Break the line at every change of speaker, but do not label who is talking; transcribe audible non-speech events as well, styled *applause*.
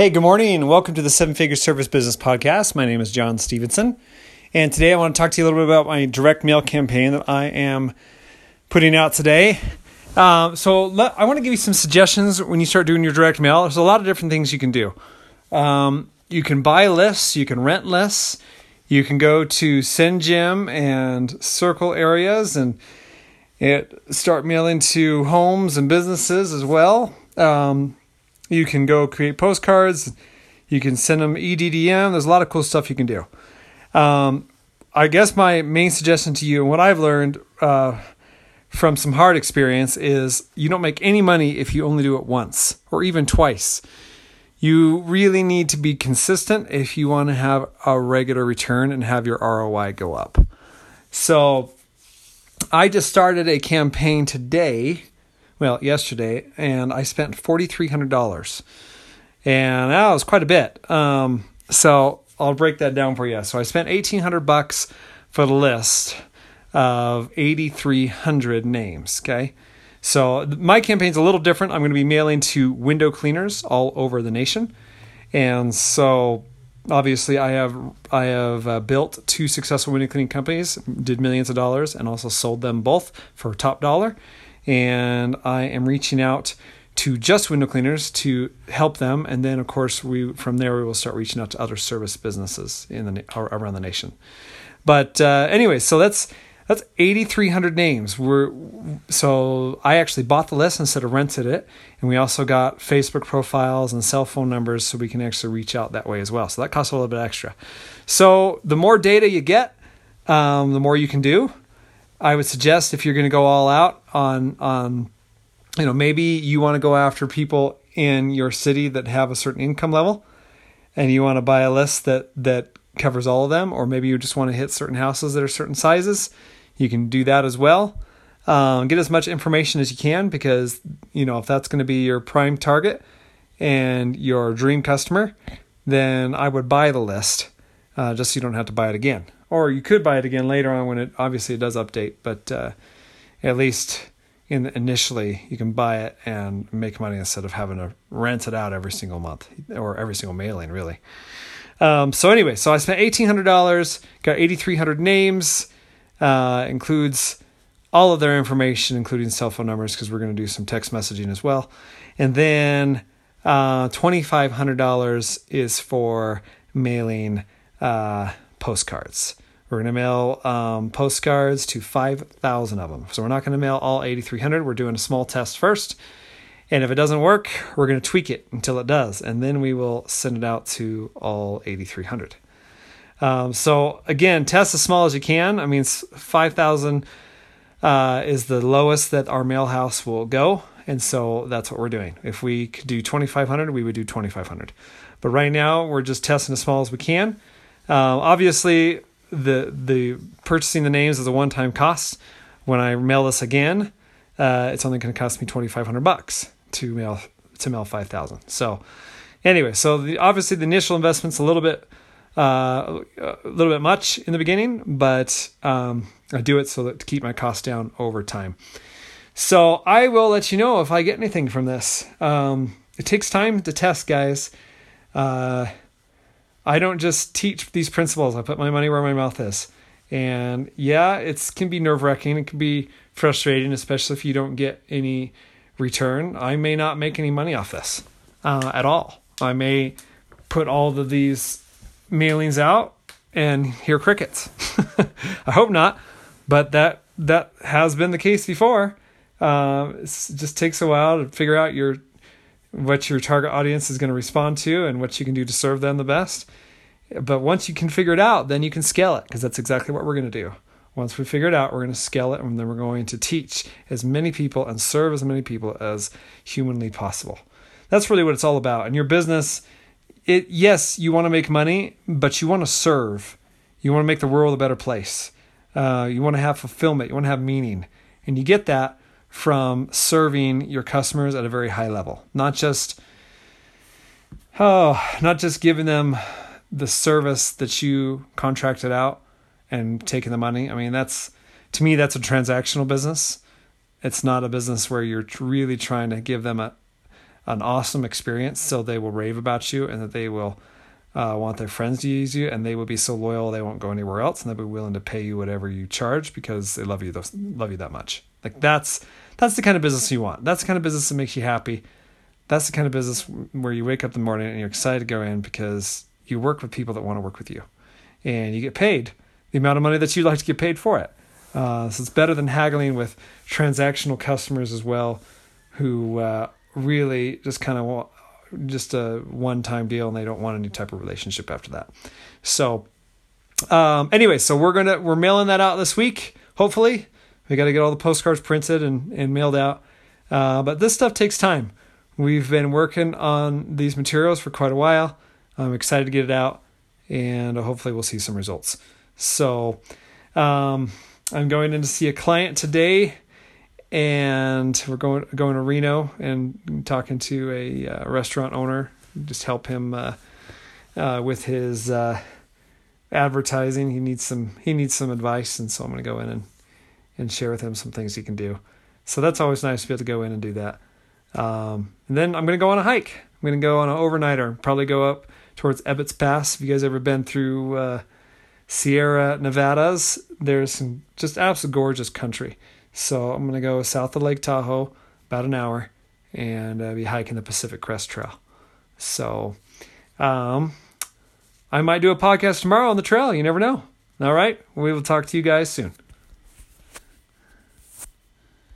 Hey, good morning. And welcome to the Seven Figure Service Business Podcast. My name is John Stevenson. And today I want to talk to you a little bit about my direct mail campaign that I am putting out today. Um, so let, I want to give you some suggestions when you start doing your direct mail. There's a lot of different things you can do. Um, you can buy lists, you can rent lists, you can go to SendJim and Circle areas and it, start mailing to homes and businesses as well. Um, you can go create postcards. You can send them EDDM. There's a lot of cool stuff you can do. Um, I guess my main suggestion to you and what I've learned uh, from some hard experience is you don't make any money if you only do it once or even twice. You really need to be consistent if you want to have a regular return and have your ROI go up. So I just started a campaign today well, yesterday, and I spent forty three hundred dollars, and that was quite a bit. Um, so I'll break that down for you. So I spent eighteen hundred bucks for the list of eighty three hundred names. Okay, so my campaign's a little different. I'm going to be mailing to window cleaners all over the nation, and so obviously I have I have uh, built two successful window cleaning companies, did millions of dollars, and also sold them both for top dollar and I am reaching out to just window cleaners to help them, and then of course we from there we will start reaching out to other service businesses in the around the nation. But uh, anyway, so that's that's 8,300 names. We're so I actually bought the list instead of rented it, and we also got Facebook profiles and cell phone numbers, so we can actually reach out that way as well. So that costs a little bit extra. So the more data you get, um, the more you can do. I would suggest if you're going to go all out on on you know maybe you want to go after people in your city that have a certain income level and you want to buy a list that that covers all of them or maybe you just want to hit certain houses that are certain sizes you can do that as well. Um, get as much information as you can because you know if that's going to be your prime target and your dream customer then i would buy the list uh, just so you don't have to buy it again or you could buy it again later on when it obviously it does update, but uh, at least in initially you can buy it and make money instead of having to rent it out every single month or every single mailing really. Um, so anyway, so I spent eighteen hundred dollars, got eighty three hundred names, uh, includes all of their information, including cell phone numbers, because we're going to do some text messaging as well, and then uh, twenty five hundred dollars is for mailing uh, postcards. We're going to mail um, postcards to 5,000 of them. So we're not going to mail all 8,300. We're doing a small test first. And if it doesn't work, we're going to tweak it until it does. And then we will send it out to all 8,300. Um, so again, test as small as you can. I mean, 5,000 uh, is the lowest that our mail house will go. And so that's what we're doing. If we could do 2,500, we would do 2,500. But right now, we're just testing as small as we can. Uh, obviously, the the purchasing the names is a one time cost. When I mail this again, uh, it's only going to cost me twenty five hundred bucks to mail to mail five thousand. So anyway, so the, obviously the initial investment's a little bit uh, a little bit much in the beginning, but um, I do it so that to keep my costs down over time. So I will let you know if I get anything from this. Um, it takes time to test, guys. Uh, I don't just teach these principles. I put my money where my mouth is. And yeah, it can be nerve wracking. It can be frustrating, especially if you don't get any return. I may not make any money off this uh, at all. I may put all of these mailings out and hear crickets. *laughs* I hope not, but that that has been the case before. Uh, it just takes a while to figure out your what your target audience is going to respond to and what you can do to serve them the best. But once you can figure it out, then you can scale it because that's exactly what we're going to do. Once we figure it out, we're going to scale it and then we're going to teach as many people and serve as many people as humanly possible. That's really what it's all about. In your business, it yes, you want to make money, but you want to serve. You want to make the world a better place. Uh, you want to have fulfillment. You want to have meaning, and you get that from serving your customers at a very high level, not just oh, not just giving them the service that you contracted out and taking the money. I mean, that's to me that's a transactional business. It's not a business where you're really trying to give them a an awesome experience, so they will rave about you and that they will uh, want their friends to use you, and they will be so loyal they won't go anywhere else, and they'll be willing to pay you whatever you charge because they love you those, love you that much. Like that's that's the kind of business you want. That's the kind of business that makes you happy. That's the kind of business where you wake up in the morning and you're excited to go in because you work with people that want to work with you, and you get paid the amount of money that you'd like to get paid for it. Uh, so it's better than haggling with transactional customers as well, who uh, really just kind of want just a one-time deal and they don't want any type of relationship after that. So, um, anyway, so we're gonna we're mailing that out this week. Hopefully, we got to get all the postcards printed and and mailed out. Uh, but this stuff takes time. We've been working on these materials for quite a while. I'm excited to get it out, and hopefully, we'll see some results. So, um, I'm going in to see a client today, and we're going going to Reno and talking to a uh, restaurant owner. Just help him uh, uh, with his uh, advertising. He needs some he needs some advice, and so I'm going to go in and and share with him some things he can do. So that's always nice to be able to go in and do that. Um, and then I'm going to go on a hike. I'm going to go on an overnighter. Probably go up towards Ebbets Pass. If you guys ever been through? Uh, Sierra Nevadas, there's some just absolute gorgeous country. So I'm gonna go south of Lake Tahoe, about an hour, and uh, be hiking the Pacific Crest Trail. So, um, I might do a podcast tomorrow on the trail. You never know. All right, we will talk to you guys soon.